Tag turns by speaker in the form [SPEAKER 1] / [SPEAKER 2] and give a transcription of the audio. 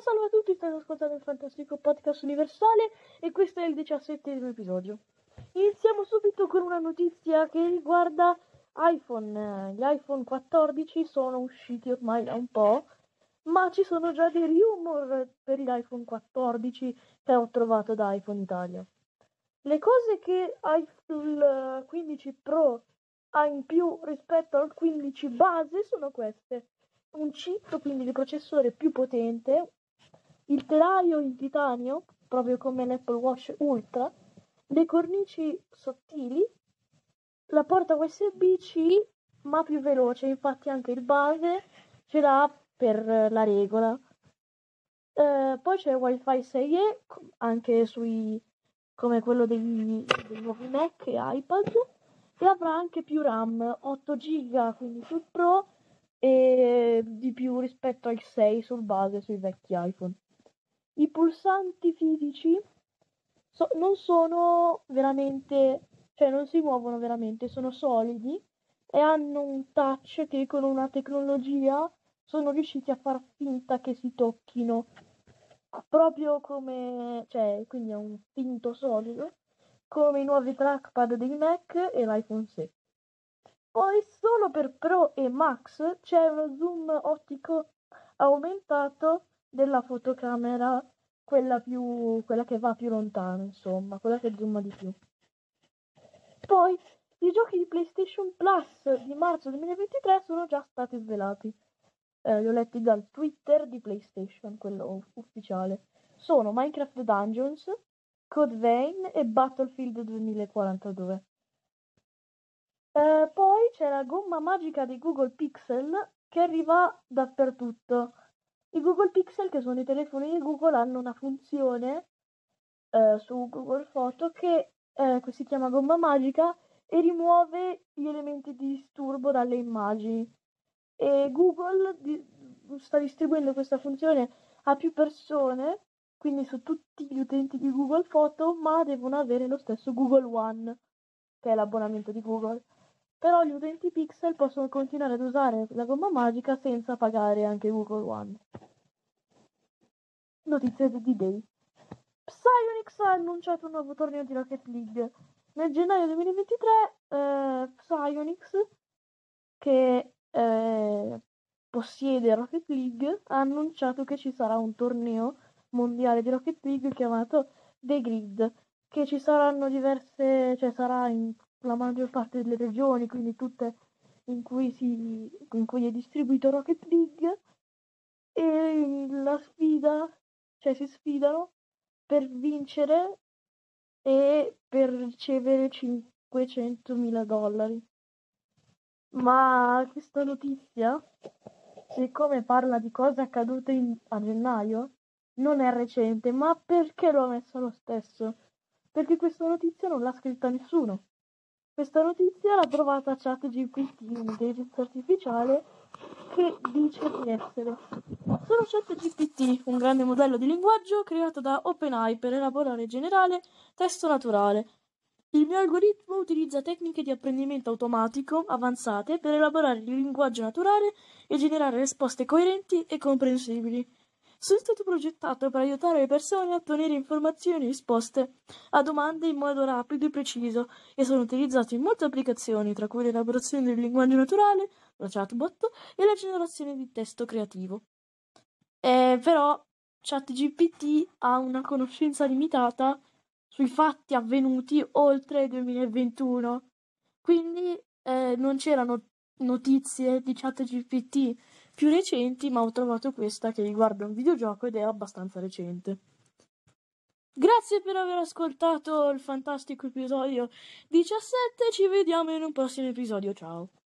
[SPEAKER 1] salve a tutti, state ascoltando il fantastico podcast universale e questo è il diciassettesimo episodio. Iniziamo subito con una notizia che riguarda iPhone. Gli iPhone 14 sono usciti ormai da un po', ma ci sono già dei rumor per l'iPhone 14 che ho trovato da iPhone Italia. Le cose che il 15 Pro ha in più rispetto al 15 base sono queste un chip, quindi il processore più potente, il telaio in titanio, proprio come l'Apple Watch Ultra, le cornici sottili, la porta USB-C ma più veloce, infatti anche il base ce l'ha per la regola. Eh, poi c'è Wi-Fi 6E, anche sui come quello dei, dei nuovi Mac e iPad, e avrà anche più RAM, 8 GB, quindi sul Pro e di più rispetto al 6 sul base sui vecchi iPhone. I pulsanti fisici so- non sono veramente, cioè non si muovono veramente, sono solidi e hanno un touch che con una tecnologia sono riusciti a far finta che si tocchino proprio come, cioè, quindi è un finto solido, come i nuovi trackpad dei Mac e l'iPhone 6. Poi solo per Pro e Max c'è uno zoom ottico aumentato della fotocamera, quella, più, quella che va più lontano, insomma, quella che zooma di più. Poi i giochi di PlayStation Plus di marzo 2023 sono già stati svelati. Eh, li ho letti dal Twitter di PlayStation, quello ufficiale. Sono Minecraft Dungeons, Code Vein e Battlefield 2042. Eh, poi c'è la gomma magica di Google Pixel che arriva dappertutto. I Google Pixel, che sono i telefoni di Google, hanno una funzione eh, su Google Photo che eh, si chiama gomma magica e rimuove gli elementi di disturbo dalle immagini. E Google di- sta distribuendo questa funzione a più persone, quindi su tutti gli utenti di Google Photo, ma devono avere lo stesso Google One, che è l'abbonamento di Google. Però gli utenti Pixel possono continuare ad usare la gomma magica senza pagare anche Google One. Notizie di Day. Psyonix ha annunciato un nuovo torneo di Rocket League. Nel gennaio 2023 eh, Psyonix, che eh, possiede Rocket League, ha annunciato che ci sarà un torneo mondiale di Rocket League chiamato The Grid, che ci saranno diverse, cioè sarà in la maggior parte delle regioni, quindi tutte in cui, si, in cui è distribuito Rocket League e la sfida, cioè si sfidano per vincere e per ricevere 500.000 dollari. Ma questa notizia, siccome parla di cose accadute in, a gennaio, non è recente, ma perché l'ho messa lo stesso? Perché questa notizia non l'ha scritta nessuno. Questa notizia l'ha trovata ChatGPT, un'intelligenza artificiale che dice di essere. Sono ChatGPT, un grande modello di linguaggio creato da OpenAI per elaborare generale testo naturale. Il mio algoritmo utilizza tecniche di apprendimento automatico avanzate per elaborare il linguaggio naturale e generare risposte coerenti e comprensibili. Sono stato progettato per aiutare le persone a ottenere informazioni e risposte a domande in modo rapido e preciso e sono utilizzato in molte applicazioni, tra cui l'elaborazione del linguaggio naturale, la chatbot e la generazione di testo creativo. Eh, però ChatGPT ha una conoscenza limitata sui fatti avvenuti oltre il 2021, quindi eh, non c'erano notizie di ChatGPT più recenti, ma ho trovato questa che riguarda un videogioco ed è abbastanza recente. Grazie per aver ascoltato il fantastico episodio 17, ci vediamo in un prossimo episodio, ciao!